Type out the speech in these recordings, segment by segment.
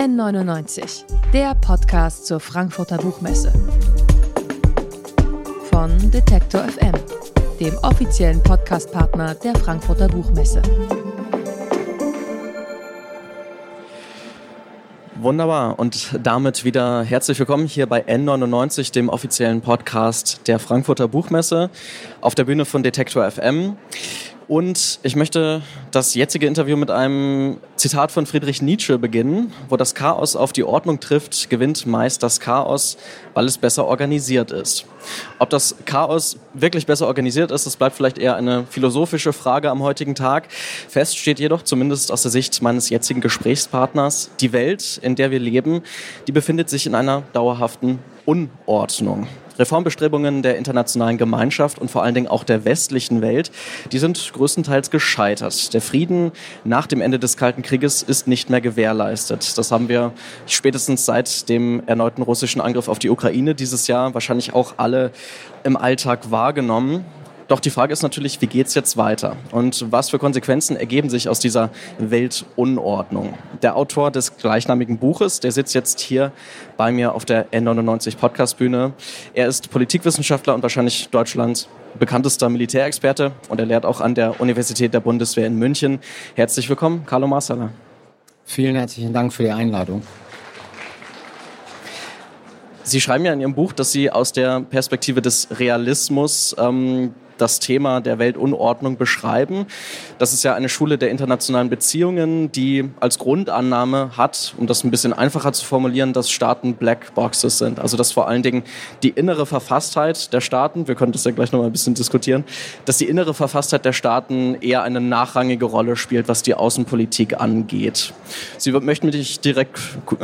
N99, der Podcast zur Frankfurter Buchmesse. Von Detektor FM, dem offiziellen Podcastpartner der Frankfurter Buchmesse. Wunderbar. Und damit wieder herzlich willkommen hier bei N99, dem offiziellen Podcast der Frankfurter Buchmesse, auf der Bühne von Detektor FM. Und ich möchte das jetzige Interview mit einem Zitat von Friedrich Nietzsche beginnen, wo das Chaos auf die Ordnung trifft, gewinnt meist das Chaos, weil es besser organisiert ist. Ob das Chaos wirklich besser organisiert ist, das bleibt vielleicht eher eine philosophische Frage am heutigen Tag. Fest steht jedoch, zumindest aus der Sicht meines jetzigen Gesprächspartners, die Welt, in der wir leben, die befindet sich in einer dauerhaften Unordnung. Reformbestrebungen der internationalen Gemeinschaft und vor allen Dingen auch der westlichen Welt, die sind größtenteils gescheitert. Der Frieden nach dem Ende des Kalten Krieges ist nicht mehr gewährleistet. Das haben wir spätestens seit dem erneuten russischen Angriff auf die Ukraine dieses Jahr wahrscheinlich auch alle im Alltag wahrgenommen. Doch die Frage ist natürlich, wie geht es jetzt weiter? Und was für Konsequenzen ergeben sich aus dieser Weltunordnung? Der Autor des gleichnamigen Buches, der sitzt jetzt hier bei mir auf der N99 Podcastbühne. Er ist Politikwissenschaftler und wahrscheinlich Deutschlands bekanntester Militärexperte und er lehrt auch an der Universität der Bundeswehr in München. Herzlich willkommen, Carlo Marsala. Vielen herzlichen Dank für die Einladung. Sie schreiben ja in Ihrem Buch, dass Sie aus der Perspektive des Realismus ähm, das Thema der Weltunordnung beschreiben. Das ist ja eine Schule der internationalen Beziehungen, die als Grundannahme hat, um das ein bisschen einfacher zu formulieren, dass Staaten Black Boxes sind. Also dass vor allen Dingen die innere Verfasstheit der Staaten, wir können das ja gleich noch mal ein bisschen diskutieren, dass die innere Verfasstheit der Staaten eher eine nachrangige Rolle spielt, was die Außenpolitik angeht. Sie möchten mich direkt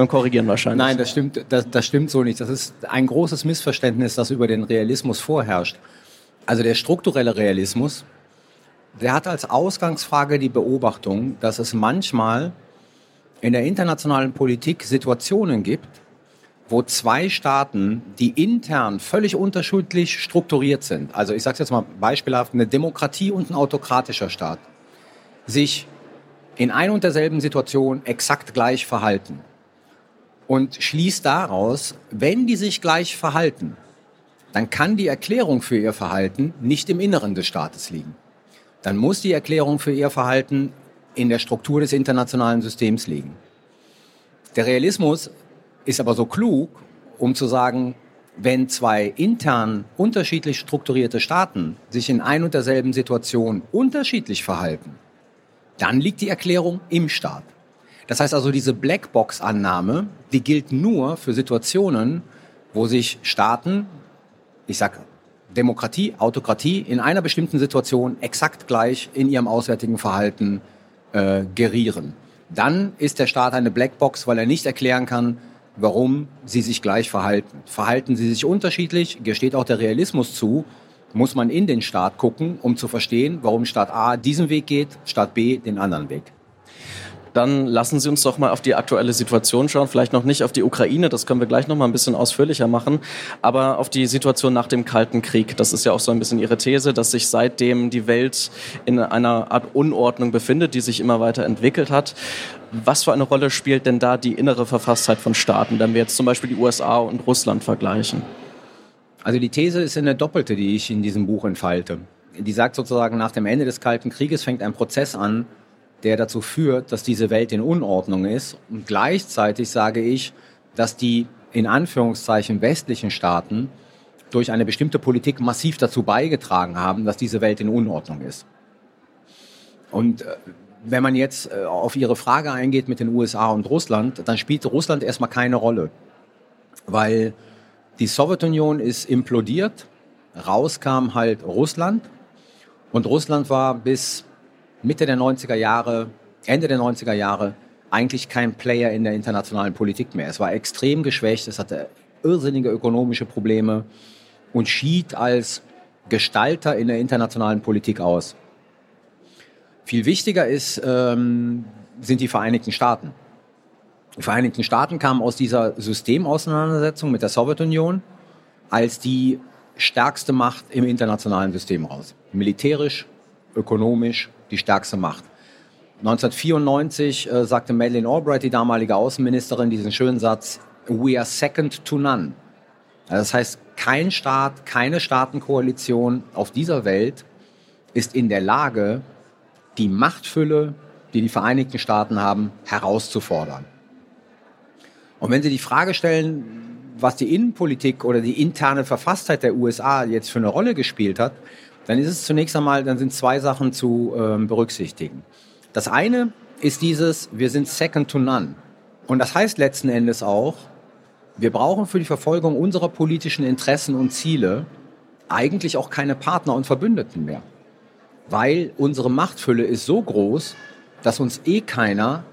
korrigieren wahrscheinlich. Nein, das stimmt, das, das stimmt so nicht. Das ist ein großes Missverständnis, das über den Realismus vorherrscht. Also der strukturelle Realismus, der hat als Ausgangsfrage die Beobachtung, dass es manchmal in der internationalen Politik Situationen gibt, wo zwei Staaten, die intern völlig unterschiedlich strukturiert sind, also ich sage es jetzt mal beispielhaft, eine Demokratie und ein autokratischer Staat, sich in ein und derselben Situation exakt gleich verhalten. Und schließt daraus, wenn die sich gleich verhalten, dann kann die Erklärung für ihr Verhalten nicht im Inneren des Staates liegen. Dann muss die Erklärung für ihr Verhalten in der Struktur des internationalen Systems liegen. Der Realismus ist aber so klug, um zu sagen, wenn zwei intern unterschiedlich strukturierte Staaten sich in ein und derselben Situation unterschiedlich verhalten, dann liegt die Erklärung im Staat. Das heißt also, diese Blackbox-Annahme, die gilt nur für Situationen, wo sich Staaten ich sag Demokratie, Autokratie in einer bestimmten Situation exakt gleich in ihrem auswärtigen Verhalten äh, gerieren. Dann ist der Staat eine Blackbox, weil er nicht erklären kann, warum sie sich gleich verhalten. Verhalten sie sich unterschiedlich, gesteht auch der Realismus zu, muss man in den Staat gucken, um zu verstehen, warum Staat A diesen Weg geht, Staat B den anderen Weg dann lassen Sie uns doch mal auf die aktuelle Situation schauen. Vielleicht noch nicht auf die Ukraine, das können wir gleich noch mal ein bisschen ausführlicher machen, aber auf die Situation nach dem Kalten Krieg. Das ist ja auch so ein bisschen Ihre These, dass sich seitdem die Welt in einer Art Unordnung befindet, die sich immer weiter entwickelt hat. Was für eine Rolle spielt denn da die innere Verfasstheit von Staaten, wenn wir jetzt zum Beispiel die USA und Russland vergleichen? Also die These ist eine doppelte, die ich in diesem Buch entfalte. Die sagt sozusagen, nach dem Ende des Kalten Krieges fängt ein Prozess an, der dazu führt, dass diese Welt in Unordnung ist. Und gleichzeitig sage ich, dass die in Anführungszeichen westlichen Staaten durch eine bestimmte Politik massiv dazu beigetragen haben, dass diese Welt in Unordnung ist. Und äh, wenn man jetzt äh, auf Ihre Frage eingeht mit den USA und Russland, dann spielt Russland erstmal keine Rolle, weil die Sowjetunion ist implodiert, rauskam halt Russland und Russland war bis Mitte der 90er Jahre, Ende der 90er Jahre eigentlich kein Player in der internationalen Politik mehr. Es war extrem geschwächt, es hatte irrsinnige ökonomische Probleme und schied als Gestalter in der internationalen Politik aus. Viel wichtiger ist, ähm, sind die Vereinigten Staaten. Die Vereinigten Staaten kamen aus dieser Systemauseinandersetzung mit der Sowjetunion als die stärkste Macht im internationalen System raus. Militärisch, ökonomisch, die stärkste Macht. 1994 äh, sagte Madeleine Albright, die damalige Außenministerin, diesen schönen Satz, We are second to none. Also das heißt, kein Staat, keine Staatenkoalition auf dieser Welt ist in der Lage, die Machtfülle, die die Vereinigten Staaten haben, herauszufordern. Und wenn Sie die Frage stellen, was die Innenpolitik oder die interne Verfasstheit der USA jetzt für eine Rolle gespielt hat, dann ist es zunächst einmal, dann sind zwei Sachen zu ähm, berücksichtigen. Das eine ist dieses, wir sind second to none. Und das heißt letzten Endes auch, wir brauchen für die Verfolgung unserer politischen Interessen und Ziele eigentlich auch keine Partner und Verbündeten mehr. Weil unsere Machtfülle ist so groß, dass uns eh keiner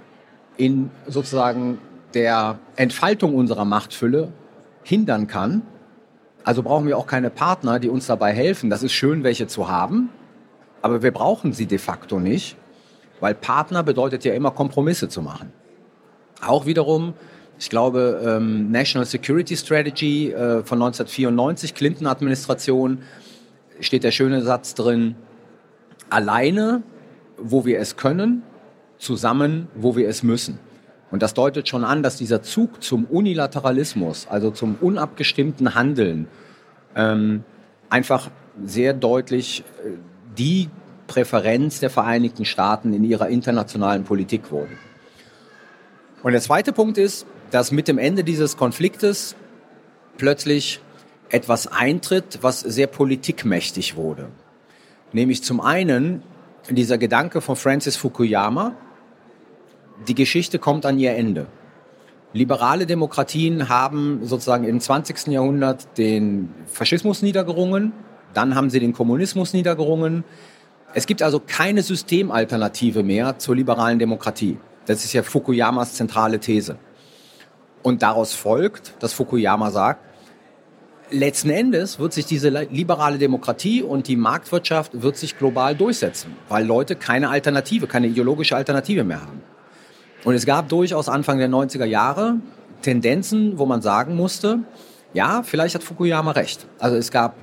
in sozusagen der Entfaltung unserer Machtfülle hindern kann. Also brauchen wir auch keine Partner, die uns dabei helfen. Das ist schön, welche zu haben, aber wir brauchen sie de facto nicht, weil Partner bedeutet ja immer Kompromisse zu machen. Auch wiederum, ich glaube, ähm, National Security Strategy äh, von 1994, Clinton-Administration, steht der schöne Satz drin, alleine, wo wir es können, zusammen, wo wir es müssen. Und das deutet schon an, dass dieser Zug zum Unilateralismus, also zum unabgestimmten Handeln, ähm, einfach sehr deutlich äh, die Präferenz der Vereinigten Staaten in ihrer internationalen Politik wurde. Und der zweite Punkt ist, dass mit dem Ende dieses Konfliktes plötzlich etwas eintritt, was sehr politikmächtig wurde. Nämlich zum einen dieser Gedanke von Francis Fukuyama, die Geschichte kommt an ihr Ende. Liberale Demokratien haben sozusagen im 20. Jahrhundert den Faschismus niedergerungen, dann haben sie den Kommunismus niedergerungen. Es gibt also keine Systemalternative mehr zur liberalen Demokratie. Das ist ja Fukuyamas zentrale These. Und daraus folgt, dass Fukuyama sagt, letzten Endes wird sich diese liberale Demokratie und die Marktwirtschaft wird sich global durchsetzen, weil Leute keine Alternative, keine ideologische Alternative mehr haben. Und es gab durchaus Anfang der 90er Jahre Tendenzen, wo man sagen musste, ja, vielleicht hat Fukuyama recht. Also es gab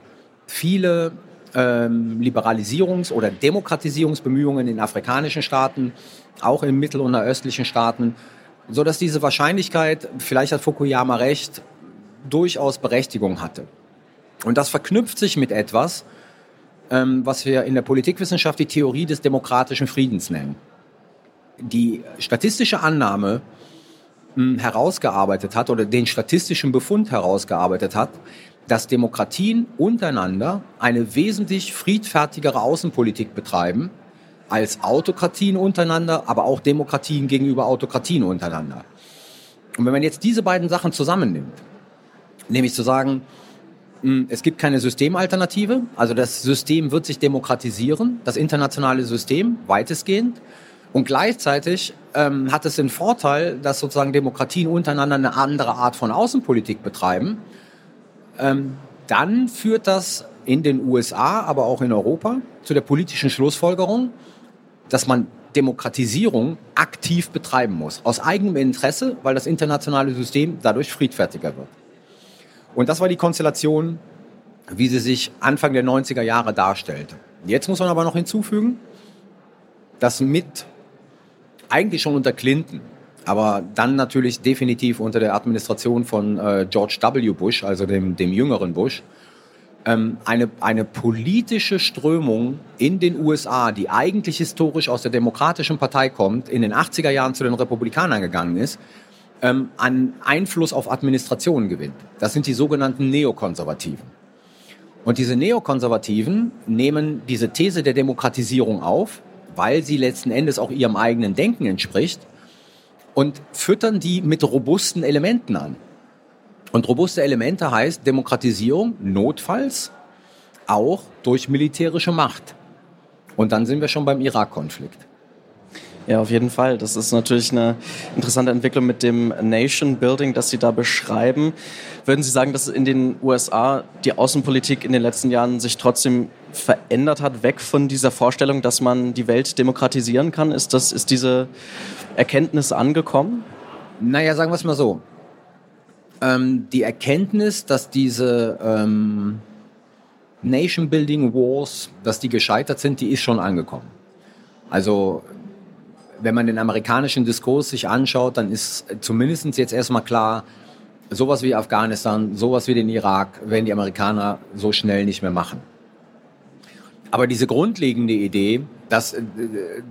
viele ähm, Liberalisierungs- oder Demokratisierungsbemühungen in afrikanischen Staaten, auch in mittel- und östlichen Staaten, so dass diese Wahrscheinlichkeit, vielleicht hat Fukuyama recht, durchaus Berechtigung hatte. Und das verknüpft sich mit etwas, ähm, was wir in der Politikwissenschaft die Theorie des demokratischen Friedens nennen die statistische Annahme hm, herausgearbeitet hat oder den statistischen Befund herausgearbeitet hat, dass Demokratien untereinander eine wesentlich friedfertigere Außenpolitik betreiben als Autokratien untereinander, aber auch Demokratien gegenüber Autokratien untereinander. Und wenn man jetzt diese beiden Sachen zusammennimmt, nämlich zu sagen, hm, es gibt keine Systemalternative, also das System wird sich demokratisieren, das internationale System weitestgehend, und gleichzeitig ähm, hat es den Vorteil, dass sozusagen Demokratien untereinander eine andere Art von Außenpolitik betreiben. Ähm, dann führt das in den USA, aber auch in Europa zu der politischen Schlussfolgerung, dass man Demokratisierung aktiv betreiben muss. Aus eigenem Interesse, weil das internationale System dadurch friedfertiger wird. Und das war die Konstellation, wie sie sich Anfang der 90er Jahre darstellte. Jetzt muss man aber noch hinzufügen, dass mit eigentlich schon unter Clinton, aber dann natürlich definitiv unter der Administration von äh, George W. Bush, also dem, dem jüngeren Bush, ähm, eine, eine politische Strömung in den USA, die eigentlich historisch aus der Demokratischen Partei kommt, in den 80er Jahren zu den Republikanern gegangen ist, ähm, an Einfluss auf Administrationen gewinnt. Das sind die sogenannten Neokonservativen. Und diese Neokonservativen nehmen diese These der Demokratisierung auf, weil sie letzten Endes auch ihrem eigenen Denken entspricht und füttern die mit robusten Elementen an. Und robuste Elemente heißt Demokratisierung notfalls auch durch militärische Macht. Und dann sind wir schon beim Irak-Konflikt. Ja, auf jeden Fall. Das ist natürlich eine interessante Entwicklung mit dem Nation Building, das Sie da beschreiben. Würden Sie sagen, dass in den USA die Außenpolitik in den letzten Jahren sich trotzdem verändert hat, weg von dieser Vorstellung, dass man die Welt demokratisieren kann? Ist, das, ist diese Erkenntnis angekommen? Naja, sagen wir es mal so. Ähm, die Erkenntnis, dass diese ähm, Nation-Building Wars, dass die gescheitert sind, die ist schon angekommen. Also wenn man den amerikanischen Diskurs sich anschaut, dann ist zumindest jetzt erstmal klar, sowas wie Afghanistan, sowas wie den Irak werden die Amerikaner so schnell nicht mehr machen. Aber diese grundlegende Idee, dass äh,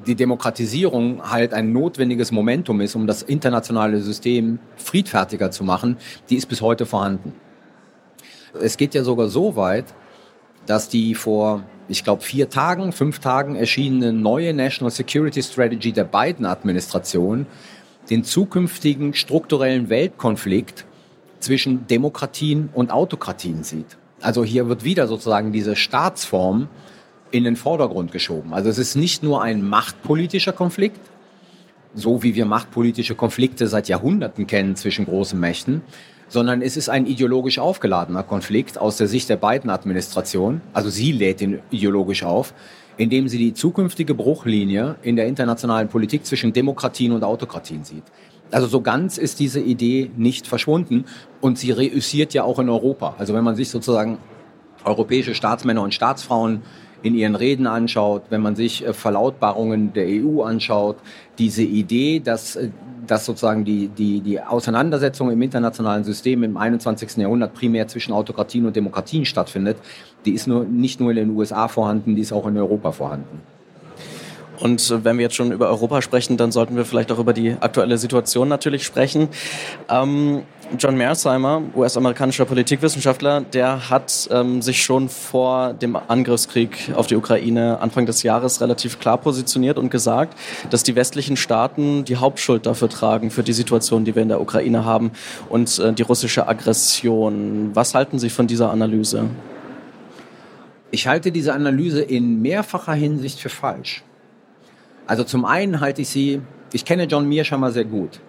die Demokratisierung halt ein notwendiges Momentum ist, um das internationale System friedfertiger zu machen, die ist bis heute vorhanden. Es geht ja sogar so weit, dass die vor, ich glaube, vier Tagen, fünf Tagen erschienene neue National Security Strategy der Biden-Administration den zukünftigen strukturellen Weltkonflikt zwischen Demokratien und Autokratien sieht. Also hier wird wieder sozusagen diese Staatsform in den Vordergrund geschoben. Also es ist nicht nur ein machtpolitischer Konflikt, so wie wir machtpolitische Konflikte seit Jahrhunderten kennen zwischen großen Mächten, sondern es ist ein ideologisch aufgeladener Konflikt aus der Sicht der beiden Administrationen. Also sie lädt ihn ideologisch auf, indem sie die zukünftige Bruchlinie in der internationalen Politik zwischen Demokratien und Autokratien sieht. Also so ganz ist diese Idee nicht verschwunden und sie reüssiert ja auch in Europa. Also wenn man sich sozusagen europäische Staatsmänner und Staatsfrauen in ihren Reden anschaut, wenn man sich äh, Verlautbarungen der EU anschaut, diese Idee, dass, äh, dass sozusagen die, die, die Auseinandersetzung im internationalen System im 21. Jahrhundert primär zwischen Autokratien und Demokratien stattfindet, die ist nur, nicht nur in den USA vorhanden, die ist auch in Europa vorhanden. Und wenn wir jetzt schon über Europa sprechen, dann sollten wir vielleicht auch über die aktuelle Situation natürlich sprechen. Ähm, John Mearsheimer, US-amerikanischer Politikwissenschaftler, der hat ähm, sich schon vor dem Angriffskrieg auf die Ukraine Anfang des Jahres relativ klar positioniert und gesagt, dass die westlichen Staaten die Hauptschuld dafür tragen, für die Situation, die wir in der Ukraine haben und äh, die russische Aggression. Was halten Sie von dieser Analyse? Ich halte diese Analyse in mehrfacher Hinsicht für falsch. Also zum einen halte ich sie, ich kenne John Mearsheimer sehr gut.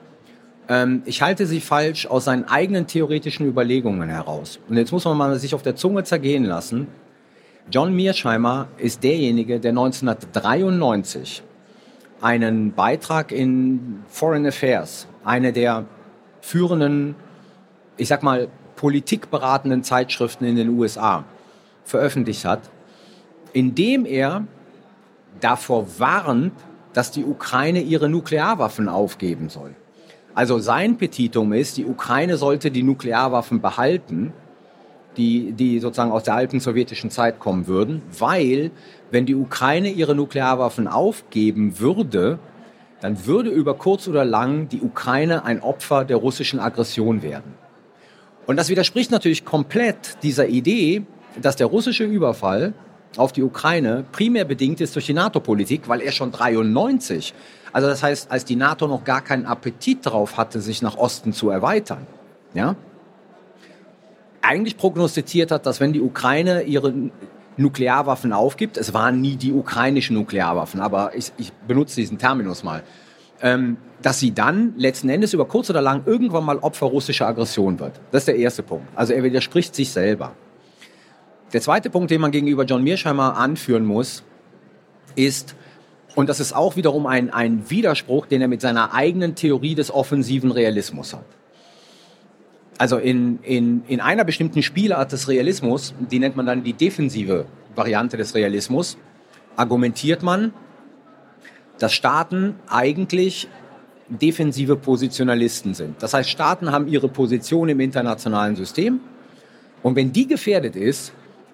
Ähm, ich halte sie falsch aus seinen eigenen theoretischen Überlegungen heraus. Und jetzt muss man mal sich auf der Zunge zergehen lassen. John Mearsheimer ist derjenige, der 1993 einen Beitrag in Foreign Affairs, eine der führenden, ich sag mal, politikberatenden Zeitschriften in den USA, veröffentlicht hat, in dem er davor warnt, dass die Ukraine ihre Nuklearwaffen aufgeben soll. Also sein Petitum ist, die Ukraine sollte die Nuklearwaffen behalten, die, die sozusagen aus der alten sowjetischen Zeit kommen würden, weil wenn die Ukraine ihre Nuklearwaffen aufgeben würde, dann würde über kurz oder lang die Ukraine ein Opfer der russischen Aggression werden. Und das widerspricht natürlich komplett dieser Idee, dass der russische Überfall auf die Ukraine primär bedingt ist durch die NATO-Politik, weil er schon 93, also das heißt, als die NATO noch gar keinen Appetit darauf hatte, sich nach Osten zu erweitern, ja, eigentlich prognostiziert hat, dass wenn die Ukraine ihre Nuklearwaffen aufgibt, es waren nie die ukrainischen Nuklearwaffen, aber ich, ich benutze diesen Terminus mal, ähm, dass sie dann letzten Endes über kurz oder lang irgendwann mal Opfer russischer Aggression wird. Das ist der erste Punkt. Also er widerspricht sich selber. Der zweite Punkt, den man gegenüber John Mearsheimer anführen muss, ist, und das ist auch wiederum ein, ein Widerspruch, den er mit seiner eigenen Theorie des offensiven Realismus hat. Also in, in, in einer bestimmten Spielart des Realismus, die nennt man dann die defensive Variante des Realismus, argumentiert man, dass Staaten eigentlich defensive Positionalisten sind. Das heißt, Staaten haben ihre Position im internationalen System und wenn die gefährdet ist,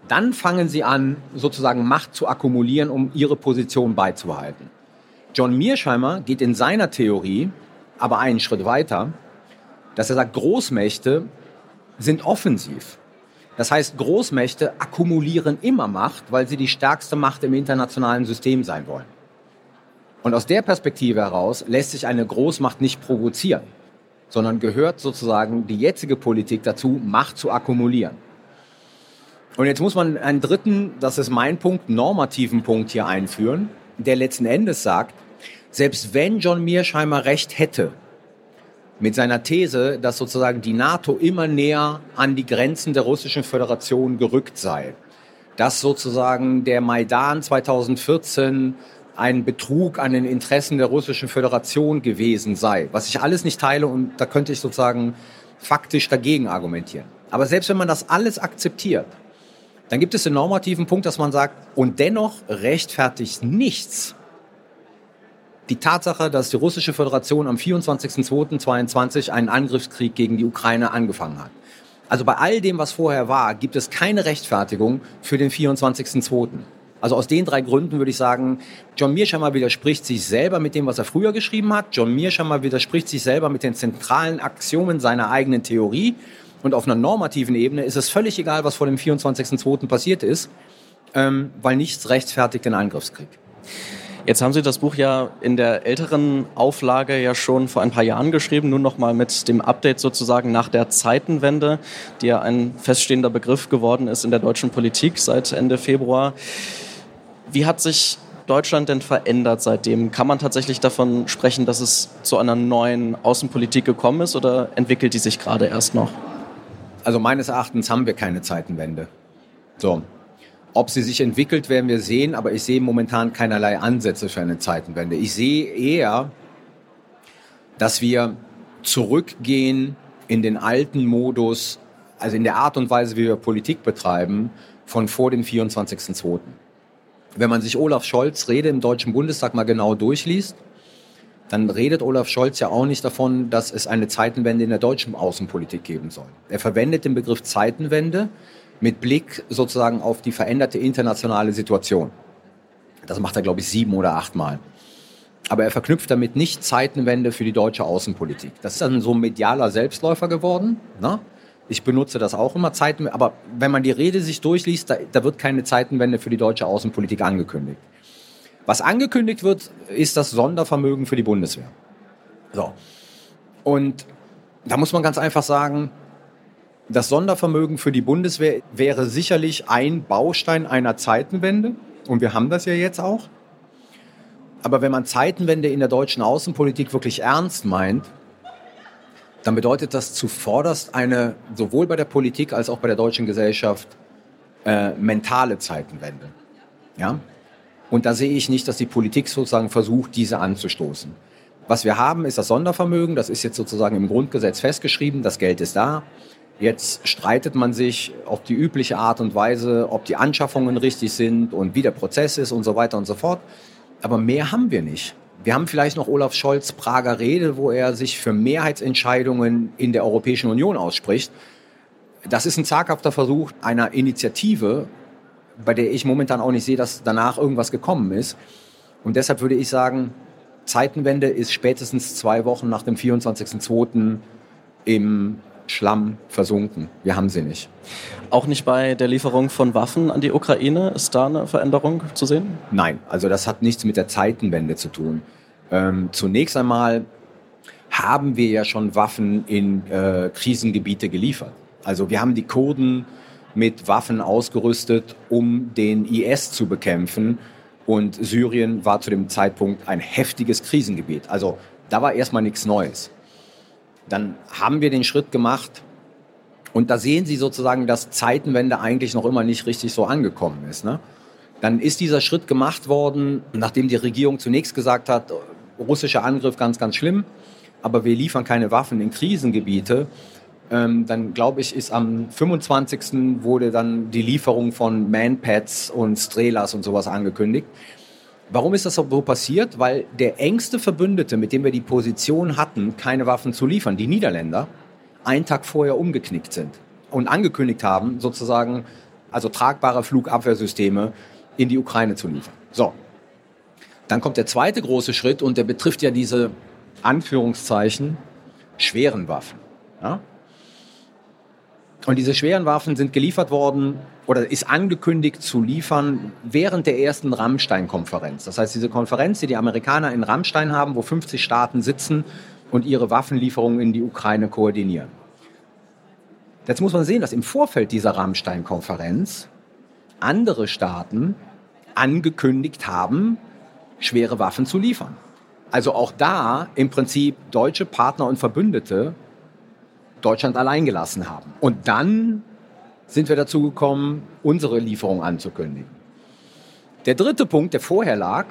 dann fangen sie an, sozusagen Macht zu akkumulieren, um ihre Position beizubehalten. John Mearsheimer geht in seiner Theorie aber einen Schritt weiter, dass er sagt, Großmächte sind offensiv. Das heißt, Großmächte akkumulieren immer Macht, weil sie die stärkste Macht im internationalen System sein wollen. Und aus der Perspektive heraus lässt sich eine Großmacht nicht provozieren, sondern gehört sozusagen die jetzige Politik dazu, Macht zu akkumulieren. Und jetzt muss man einen dritten, das ist mein Punkt, normativen Punkt hier einführen, der letzten Endes sagt, selbst wenn John Mearsheimer recht hätte mit seiner These, dass sozusagen die NATO immer näher an die Grenzen der russischen Föderation gerückt sei, dass sozusagen der Maidan 2014 ein Betrug an den Interessen der russischen Föderation gewesen sei, was ich alles nicht teile und da könnte ich sozusagen faktisch dagegen argumentieren. Aber selbst wenn man das alles akzeptiert, dann gibt es den normativen Punkt, dass man sagt, und dennoch rechtfertigt nichts die Tatsache, dass die russische Föderation am 24.02.2022 einen Angriffskrieg gegen die Ukraine angefangen hat. Also bei all dem, was vorher war, gibt es keine Rechtfertigung für den 24.02. Also aus den drei Gründen würde ich sagen, John Mearsheimer widerspricht sich selber mit dem, was er früher geschrieben hat. John Mearsheimer widerspricht sich selber mit den zentralen Axiomen seiner eigenen Theorie. Und auf einer normativen Ebene ist es völlig egal, was vor dem 24.02. passiert ist, ähm, weil nichts rechtfertigt den Angriffskrieg. Jetzt haben Sie das Buch ja in der älteren Auflage ja schon vor ein paar Jahren geschrieben, nun nochmal mit dem Update sozusagen nach der Zeitenwende, die ja ein feststehender Begriff geworden ist in der deutschen Politik seit Ende Februar. Wie hat sich Deutschland denn verändert seitdem? Kann man tatsächlich davon sprechen, dass es zu einer neuen Außenpolitik gekommen ist oder entwickelt die sich gerade erst noch? Also meines Erachtens haben wir keine Zeitenwende. So, ob sie sich entwickelt, werden wir sehen, aber ich sehe momentan keinerlei Ansätze für eine Zeitenwende. Ich sehe eher, dass wir zurückgehen in den alten Modus, also in der Art und Weise, wie wir Politik betreiben, von vor dem 24.02. Wenn man sich Olaf Scholz Rede im Deutschen Bundestag mal genau durchliest, dann redet Olaf Scholz ja auch nicht davon, dass es eine Zeitenwende in der deutschen Außenpolitik geben soll. Er verwendet den Begriff Zeitenwende mit Blick sozusagen auf die veränderte internationale Situation. Das macht er, glaube ich, sieben oder achtmal. Aber er verknüpft damit nicht Zeitenwende für die deutsche Außenpolitik. Das ist dann so ein medialer Selbstläufer geworden. Ne? Ich benutze das auch immer, Zeiten, aber wenn man die Rede sich durchliest, da, da wird keine Zeitenwende für die deutsche Außenpolitik angekündigt. Was angekündigt wird, ist das Sondervermögen für die Bundeswehr. So. Und da muss man ganz einfach sagen, das Sondervermögen für die Bundeswehr wäre sicherlich ein Baustein einer Zeitenwende. Und wir haben das ja jetzt auch. Aber wenn man Zeitenwende in der deutschen Außenpolitik wirklich ernst meint, dann bedeutet das zuvorderst eine, sowohl bei der Politik als auch bei der deutschen Gesellschaft, äh, mentale Zeitenwende. Ja? Und da sehe ich nicht, dass die Politik sozusagen versucht, diese anzustoßen. Was wir haben, ist das Sondervermögen. Das ist jetzt sozusagen im Grundgesetz festgeschrieben. Das Geld ist da. Jetzt streitet man sich auf die übliche Art und Weise, ob die Anschaffungen richtig sind und wie der Prozess ist und so weiter und so fort. Aber mehr haben wir nicht. Wir haben vielleicht noch Olaf Scholz Prager Rede, wo er sich für Mehrheitsentscheidungen in der Europäischen Union ausspricht. Das ist ein zaghafter Versuch einer Initiative, bei der ich momentan auch nicht sehe, dass danach irgendwas gekommen ist. Und deshalb würde ich sagen, Zeitenwende ist spätestens zwei Wochen nach dem 24.02. im Schlamm versunken. Wir haben sie nicht. Auch nicht bei der Lieferung von Waffen an die Ukraine? Ist da eine Veränderung zu sehen? Nein, also das hat nichts mit der Zeitenwende zu tun. Ähm, zunächst einmal haben wir ja schon Waffen in äh, Krisengebiete geliefert. Also wir haben die Kurden mit Waffen ausgerüstet, um den IS zu bekämpfen. Und Syrien war zu dem Zeitpunkt ein heftiges Krisengebiet. Also da war erstmal nichts Neues. Dann haben wir den Schritt gemacht und da sehen Sie sozusagen, dass Zeitenwende eigentlich noch immer nicht richtig so angekommen ist. Ne? Dann ist dieser Schritt gemacht worden, nachdem die Regierung zunächst gesagt hat, russischer Angriff ganz, ganz schlimm, aber wir liefern keine Waffen in Krisengebiete. Ähm, dann glaube ich, ist am 25. wurde dann die Lieferung von Manpads und Strelas und sowas angekündigt. Warum ist das so passiert? Weil der engste Verbündete, mit dem wir die Position hatten, keine Waffen zu liefern, die Niederländer, einen Tag vorher umgeknickt sind und angekündigt haben, sozusagen, also tragbare Flugabwehrsysteme in die Ukraine zu liefern. So. Dann kommt der zweite große Schritt und der betrifft ja diese Anführungszeichen schweren Waffen. Ja? Und diese schweren Waffen sind geliefert worden oder ist angekündigt zu liefern während der ersten Rammstein-Konferenz. Das heißt, diese Konferenz, die die Amerikaner in Rammstein haben, wo 50 Staaten sitzen und ihre Waffenlieferungen in die Ukraine koordinieren. Jetzt muss man sehen, dass im Vorfeld dieser Rammstein-Konferenz andere Staaten angekündigt haben, schwere Waffen zu liefern. Also auch da im Prinzip deutsche Partner und Verbündete Deutschland allein gelassen haben. Und dann sind wir dazu gekommen, unsere Lieferung anzukündigen. Der dritte Punkt, der vorher lag,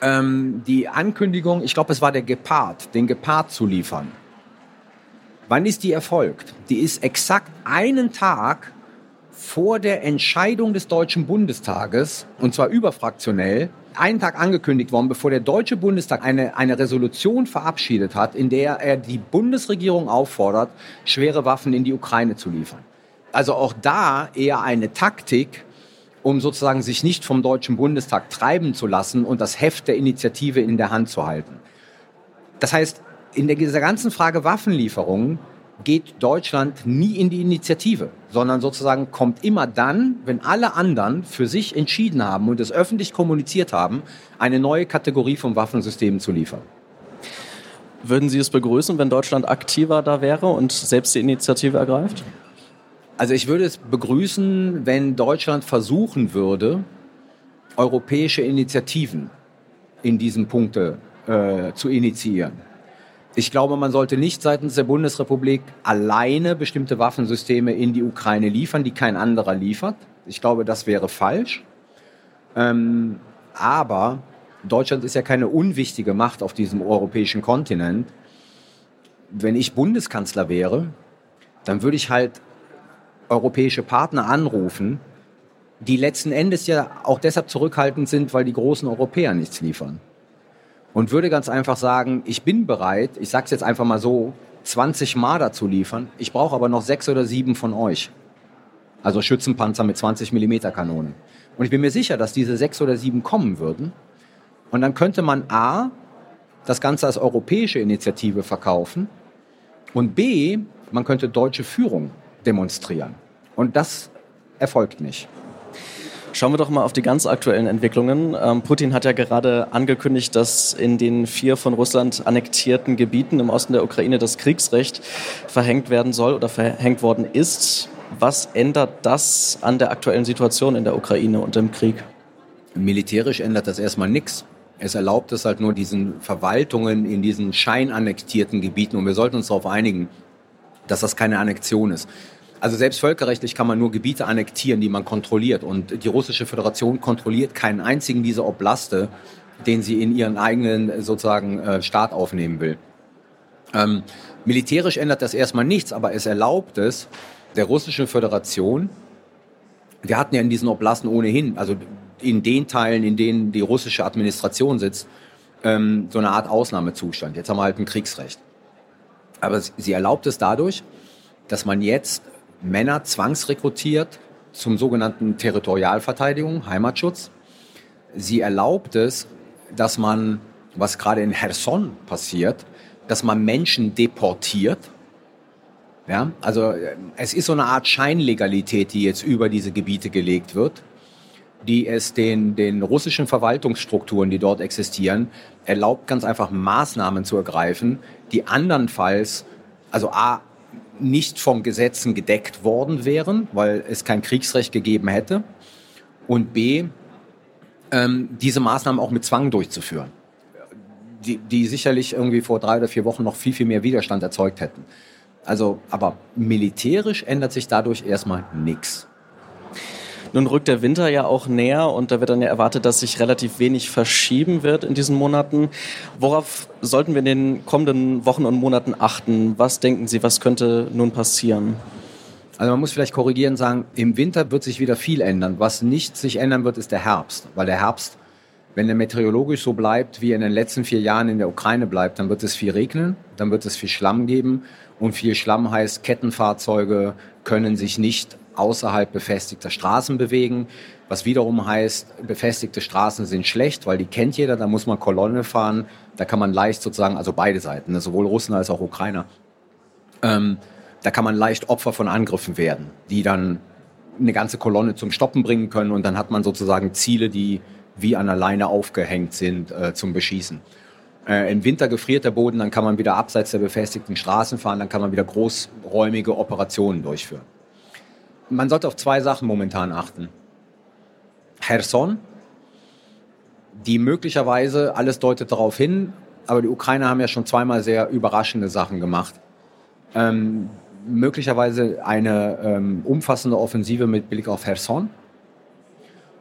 ähm, die Ankündigung, ich glaube, es war der Gepard, den Gepard zu liefern. Wann ist die erfolgt? Die ist exakt einen Tag vor der Entscheidung des Deutschen Bundestages, und zwar überfraktionell, einen Tag angekündigt worden, bevor der Deutsche Bundestag eine, eine Resolution verabschiedet hat, in der er die Bundesregierung auffordert, schwere Waffen in die Ukraine zu liefern. Also auch da eher eine Taktik, um sozusagen sich nicht vom Deutschen Bundestag treiben zu lassen und das Heft der Initiative in der Hand zu halten. Das heißt, in dieser ganzen Frage Waffenlieferungen geht Deutschland nie in die Initiative, sondern sozusagen kommt immer dann, wenn alle anderen für sich entschieden haben und es öffentlich kommuniziert haben, eine neue Kategorie von Waffensystemen zu liefern. Würden Sie es begrüßen, wenn Deutschland aktiver da wäre und selbst die Initiative ergreift? Also ich würde es begrüßen, wenn Deutschland versuchen würde, europäische Initiativen in diesen Punkte äh, zu initiieren. Ich glaube, man sollte nicht seitens der Bundesrepublik alleine bestimmte Waffensysteme in die Ukraine liefern, die kein anderer liefert. Ich glaube, das wäre falsch. Ähm, aber Deutschland ist ja keine unwichtige Macht auf diesem europäischen Kontinent. Wenn ich Bundeskanzler wäre, dann würde ich halt europäische Partner anrufen, die letzten Endes ja auch deshalb zurückhaltend sind, weil die großen Europäer nichts liefern. Und würde ganz einfach sagen, ich bin bereit, ich sage es jetzt einfach mal so, 20 Marder zu liefern. Ich brauche aber noch sechs oder sieben von euch. Also Schützenpanzer mit 20 Millimeter Kanonen. Und ich bin mir sicher, dass diese sechs oder sieben kommen würden. Und dann könnte man A, das Ganze als europäische Initiative verkaufen und B, man könnte deutsche Führung demonstrieren. Und das erfolgt nicht. Schauen wir doch mal auf die ganz aktuellen Entwicklungen. Ähm, Putin hat ja gerade angekündigt, dass in den vier von Russland annektierten Gebieten im Osten der Ukraine das Kriegsrecht verhängt werden soll oder verhängt worden ist. Was ändert das an der aktuellen Situation in der Ukraine und im Krieg? Militärisch ändert das erstmal nichts. Es erlaubt es halt nur diesen Verwaltungen in diesen scheinannektierten Gebieten und wir sollten uns darauf einigen, dass das keine Annexion ist. Also selbst völkerrechtlich kann man nur Gebiete annektieren, die man kontrolliert. Und die russische Föderation kontrolliert keinen einzigen dieser Oblaste, den sie in ihren eigenen sozusagen äh, Staat aufnehmen will. Ähm, militärisch ändert das erstmal nichts, aber es erlaubt es der russischen Föderation, wir hatten ja in diesen Oblasten ohnehin, also in den Teilen, in denen die russische Administration sitzt, ähm, so eine Art Ausnahmezustand. Jetzt haben wir halt ein Kriegsrecht. Aber sie erlaubt es dadurch, dass man jetzt Männer zwangsrekrutiert zum sogenannten Territorialverteidigung, Heimatschutz. Sie erlaubt es, dass man, was gerade in Cherson passiert, dass man Menschen deportiert. Ja, also es ist so eine Art Scheinlegalität, die jetzt über diese Gebiete gelegt wird, die es den, den russischen Verwaltungsstrukturen, die dort existieren, erlaubt, ganz einfach Maßnahmen zu ergreifen, die andernfalls, also A, nicht von Gesetzen gedeckt worden wären, weil es kein Kriegsrecht gegeben hätte. Und B, ähm, diese Maßnahmen auch mit Zwang durchzuführen, die, die sicherlich irgendwie vor drei oder vier Wochen noch viel, viel mehr Widerstand erzeugt hätten. Also, aber militärisch ändert sich dadurch erstmal nichts. Nun rückt der Winter ja auch näher und da wird dann ja erwartet, dass sich relativ wenig verschieben wird in diesen Monaten. Worauf sollten wir in den kommenden Wochen und Monaten achten? Was denken Sie, was könnte nun passieren? Also man muss vielleicht korrigieren sagen, im Winter wird sich wieder viel ändern. Was nicht sich ändern wird, ist der Herbst. Weil der Herbst, wenn er meteorologisch so bleibt, wie er in den letzten vier Jahren in der Ukraine bleibt, dann wird es viel regnen, dann wird es viel Schlamm geben. Und viel Schlamm heißt, Kettenfahrzeuge können sich nicht außerhalb befestigter Straßen bewegen, was wiederum heißt, befestigte Straßen sind schlecht, weil die kennt jeder, da muss man Kolonne fahren, da kann man leicht sozusagen, also beide Seiten, ne, sowohl Russen als auch Ukrainer, ähm, da kann man leicht Opfer von Angriffen werden, die dann eine ganze Kolonne zum Stoppen bringen können. Und dann hat man sozusagen Ziele, die wie an der Leine aufgehängt sind äh, zum Beschießen. Äh, Im Winter gefriert der Boden, dann kann man wieder abseits der befestigten Straßen fahren, dann kann man wieder großräumige Operationen durchführen man sollte auf zwei Sachen momentan achten. Cherson, die möglicherweise, alles deutet darauf hin, aber die Ukrainer haben ja schon zweimal sehr überraschende Sachen gemacht. Ähm, möglicherweise eine ähm, umfassende Offensive mit Blick auf Cherson.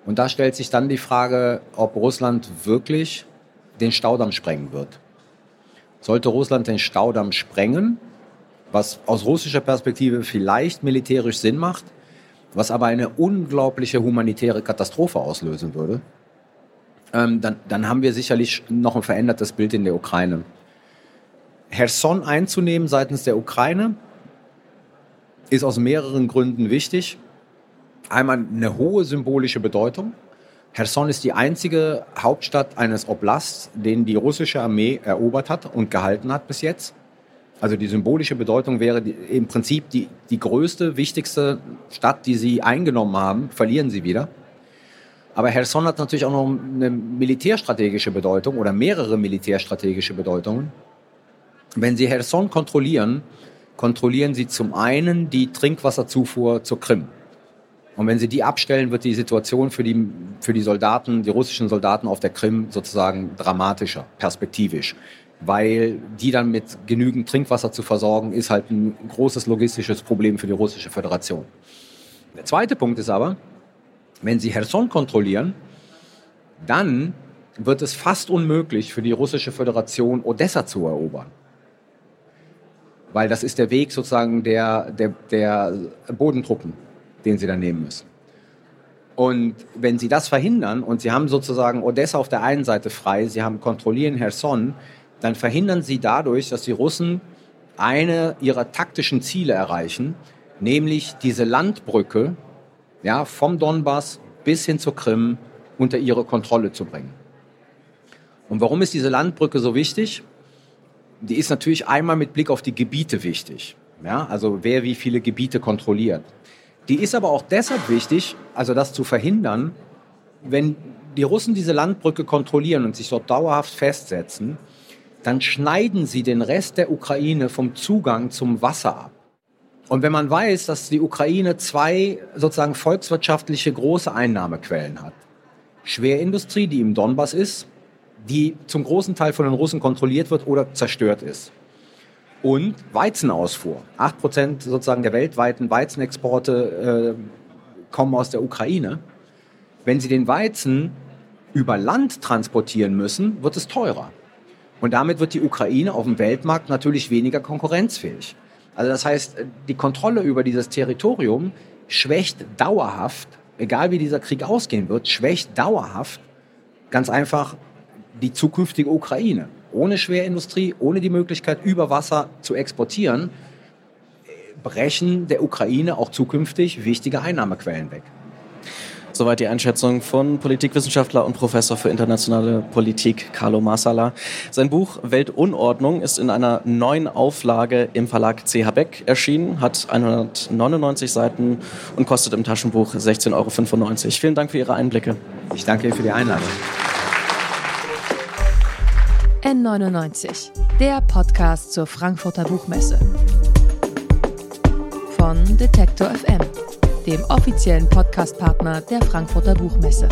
Und da stellt sich dann die Frage, ob Russland wirklich den Staudamm sprengen wird. Sollte Russland den Staudamm sprengen, was aus russischer Perspektive vielleicht militärisch Sinn macht, was aber eine unglaubliche humanitäre Katastrophe auslösen würde, ähm, dann, dann haben wir sicherlich noch ein verändertes Bild in der Ukraine. Herson einzunehmen seitens der Ukraine ist aus mehreren Gründen wichtig. Einmal eine hohe symbolische Bedeutung. Herson ist die einzige Hauptstadt eines Oblasts, den die russische Armee erobert hat und gehalten hat bis jetzt. Also die symbolische Bedeutung wäre die, im Prinzip die, die größte, wichtigste Stadt, die sie eingenommen haben, verlieren sie wieder. Aber Herson hat natürlich auch noch eine militärstrategische Bedeutung oder mehrere militärstrategische Bedeutungen. Wenn Sie Herson kontrollieren, kontrollieren Sie zum einen die Trinkwasserzufuhr zur Krim. Und wenn Sie die abstellen, wird die Situation für die, für die Soldaten, die russischen Soldaten auf der Krim sozusagen dramatischer, perspektivisch. Weil die dann mit genügend Trinkwasser zu versorgen, ist halt ein großes logistisches Problem für die russische Föderation. Der zweite Punkt ist aber, wenn Sie Herson kontrollieren, dann wird es fast unmöglich für die russische Föderation, Odessa zu erobern weil das ist der Weg sozusagen der, der, der Bodentruppen, den sie dann nehmen müssen. Und wenn sie das verhindern und sie haben sozusagen Odessa auf der einen Seite frei, sie haben kontrollieren Herson, dann verhindern sie dadurch, dass die Russen eine ihrer taktischen Ziele erreichen, nämlich diese Landbrücke ja, vom Donbass bis hin zur Krim unter ihre Kontrolle zu bringen. Und warum ist diese Landbrücke so wichtig? die ist natürlich einmal mit Blick auf die Gebiete wichtig. Ja, also wer wie viele Gebiete kontrolliert. Die ist aber auch deshalb wichtig, also das zu verhindern, wenn die Russen diese Landbrücke kontrollieren und sich dort dauerhaft festsetzen, dann schneiden sie den Rest der Ukraine vom Zugang zum Wasser ab. Und wenn man weiß, dass die Ukraine zwei sozusagen volkswirtschaftliche große Einnahmequellen hat, Schwerindustrie, die im Donbass ist, die zum großen Teil von den Russen kontrolliert wird oder zerstört ist. Und Weizenausfuhr. Acht Prozent sozusagen der weltweiten Weizenexporte äh, kommen aus der Ukraine. Wenn Sie den Weizen über Land transportieren müssen, wird es teurer. Und damit wird die Ukraine auf dem Weltmarkt natürlich weniger konkurrenzfähig. Also das heißt, die Kontrolle über dieses Territorium schwächt dauerhaft, egal wie dieser Krieg ausgehen wird, schwächt dauerhaft ganz einfach die zukünftige Ukraine. Ohne Schwerindustrie, ohne die Möglichkeit, über Wasser zu exportieren, brechen der Ukraine auch zukünftig wichtige Einnahmequellen weg. Soweit die Einschätzung von Politikwissenschaftler und Professor für internationale Politik Carlo Marsala. Sein Buch Weltunordnung ist in einer neuen Auflage im Verlag CH Beck erschienen, hat 199 Seiten und kostet im Taschenbuch 16,95 Euro. Vielen Dank für Ihre Einblicke. Ich danke Ihnen für die Einladung. N99, der Podcast zur Frankfurter Buchmesse. Von Detektor FM, dem offiziellen Podcastpartner der Frankfurter Buchmesse.